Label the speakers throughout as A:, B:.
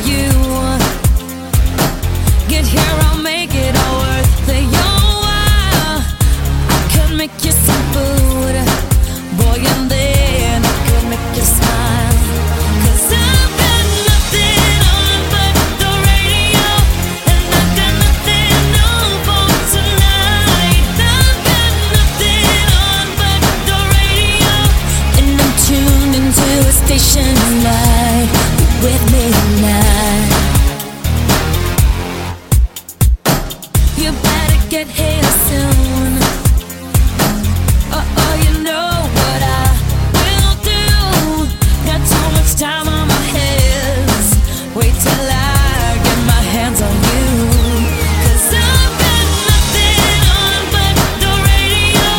A: you. Soon. Oh, oh, you know what I will do. Got too much time on my hands. Wait till I get my hands on you. Cause I've got nothing on but the radio.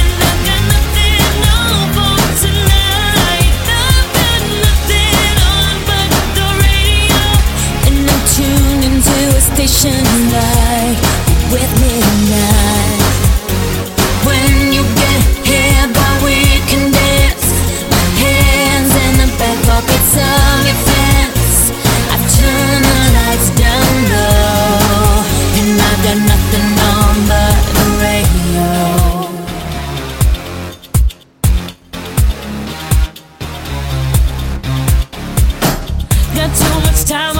A: And I've got nothing for tonight. I've got nothing on but the radio. And I'm into a station like with me tonight. When you get here, boy, we can dance. My hands in the back pockets of your pants. I turn the lights down low, and I've got nothing on but the radio. Got too much time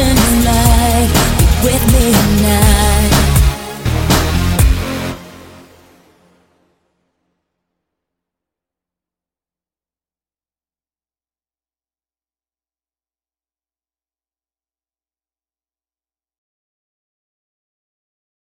A: emotion.